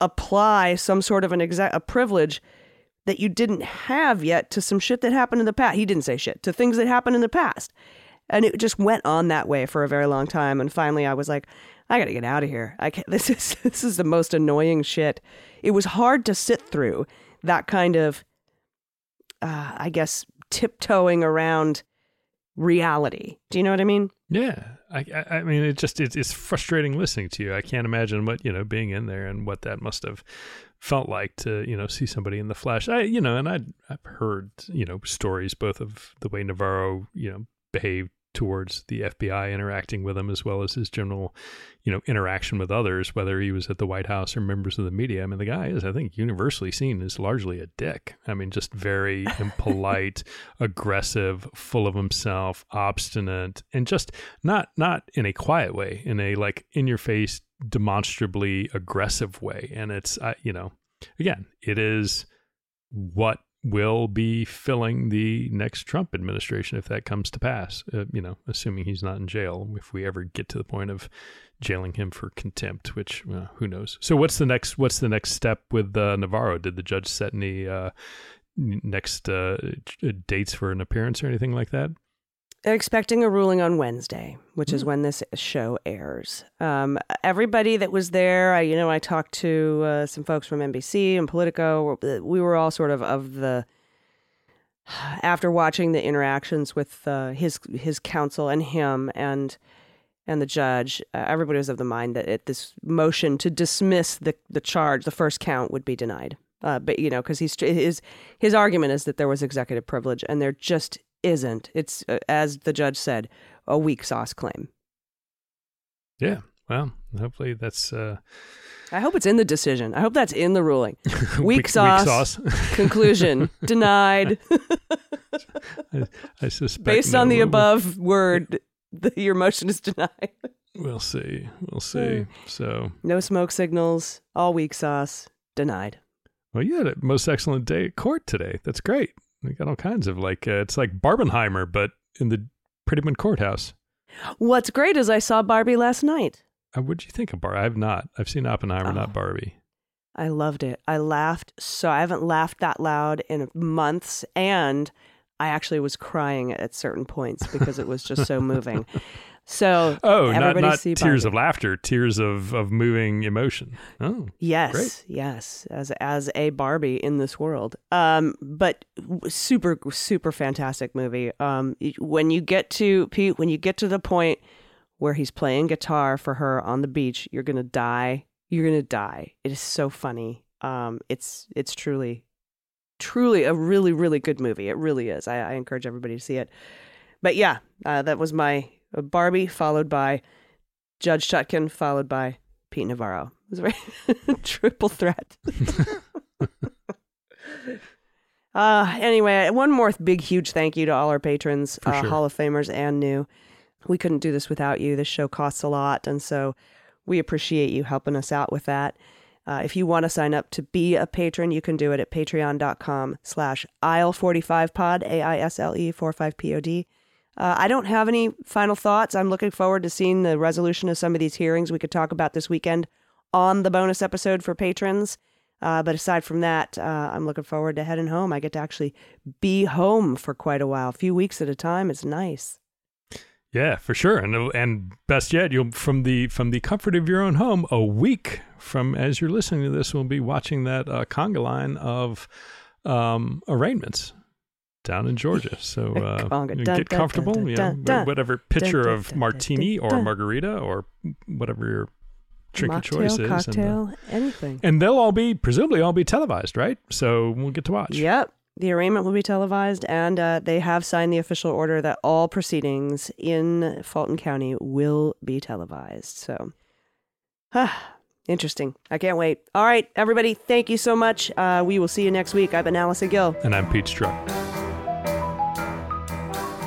apply some sort of an exact a privilege that you didn't have yet to some shit that happened in the past. He didn't say shit to things that happened in the past. And it just went on that way for a very long time. And finally I was like, I gotta get out of here. I can't (laughs) this is this is the most annoying shit. It was hard to sit through that kind of, uh, I guess, tiptoeing around reality. Do you know what I mean? Yeah, I, I mean, it just it's, frustrating listening to you. I can't imagine what you know being in there and what that must have felt like to you know see somebody in the flesh. I you know, and I I've heard you know stories both of the way Navarro you know behaved towards the FBI interacting with him as well as his general, you know, interaction with others, whether he was at the White House or members of the media. I mean, the guy is, I think, universally seen as largely a dick. I mean, just very (laughs) impolite, aggressive, full of himself, obstinate, and just not not in a quiet way, in a like in your face, demonstrably aggressive way. And it's, uh, you know, again, it is what will be filling the next Trump administration if that comes to pass. Uh, you know, assuming he's not in jail. If we ever get to the point of jailing him for contempt, which uh, who knows. So what's the next? What's the next step with uh, Navarro? Did the judge set any uh, next uh, dates for an appearance or anything like that? Expecting a ruling on Wednesday, which mm. is hmm. when this show airs. Um, everybody that was there, I, you know, I talked to uh, some folks from NBC and Politico. We were all sort of of the (sighs) after watching the interactions with uh, his his counsel and him and and the judge. Uh, everybody was of the mind that it, this motion to dismiss the the charge, the first count, would be denied. Uh, but you know, because he's his his argument is that there was executive privilege, and there just isn't. It's, uh, as the judge said, a weak sauce claim. Yeah. Well, hopefully that's. Uh, I hope it's in the decision. I hope that's in the ruling. (laughs) Weak, sauce. Weak sauce. (laughs) conclusion denied. (laughs) I, I suspect. Based no. on the above word, the, your motion is denied. We'll see. We'll see. So No smoke signals. All weak sauce. Denied. Well, you had a most excellent day at court today. That's great. We got all kinds of like uh, it's like Barbenheimer, but in the Prettyman courthouse. What's great is I saw Barbie last night. Uh, what did you think of Barbie? I have not. I've seen Oppenheimer, Oh. not Barbie. I loved it. I laughed so I haven't laughed that loud in months and I actually was crying at certain points because it was just so moving. (laughs) So Oh, not not see tears of laughter, tears of of moving emotion. Oh, Yes, Great. yes, as as a Barbie in this world. Um, but super super fantastic movie. Um, when you get to Pete, when you get to the point where he's playing guitar for her on the beach, you're gonna die. You're gonna die. It is so funny. Um, it's it's truly truly a really really good movie. It really is. I, I encourage everybody to see it. But yeah, uh, that was my Barbie, followed by Judge Chutkan, followed by Pete Navarro. It was a very (laughs) triple threat. (laughs) uh, anyway, one more big, huge thank you to all our patrons, uh, sure. Hall of Famers and new. We couldn't do this without you. This show costs a lot, and so we appreciate you helping us out with that. Uh, if you want to sign up to be a patron, you can do it at patreon.com slash aisle45pod, A-I-S-L-E 45-P-O-D. Uh, I don't have any final thoughts. I'm looking forward to seeing the resolution of some of these hearings we could talk about this weekend on the bonus episode for patrons. Uh, but aside from that, uh, I'm looking forward to heading home. I get to actually be home for quite a while, a few weeks at a time. It's nice. yeah, for sure. And and best yet, you'll from the from the comfort of your own home, a week from as you're listening to this, we'll be watching that uh, conga line of um, arraignments down in Georgia. (laughs) So uh. Dun, get dun, comfortable, dun, you know, dun. whatever pitcher dun, of martini dun, or margarita or whatever your drink of choice is. And, uh, cocktail, anything. and they'll all be presumably all be televised, right? So we'll get to watch. Yep. The arraignment will be televised, and uh, they have signed the official order that all proceedings in Fulton County will be televised. So, interesting. I can't wait. All right, everybody, thank you so much. Uh, we will see you next week. I've been Allison Gill. And I'm Pete Strzok.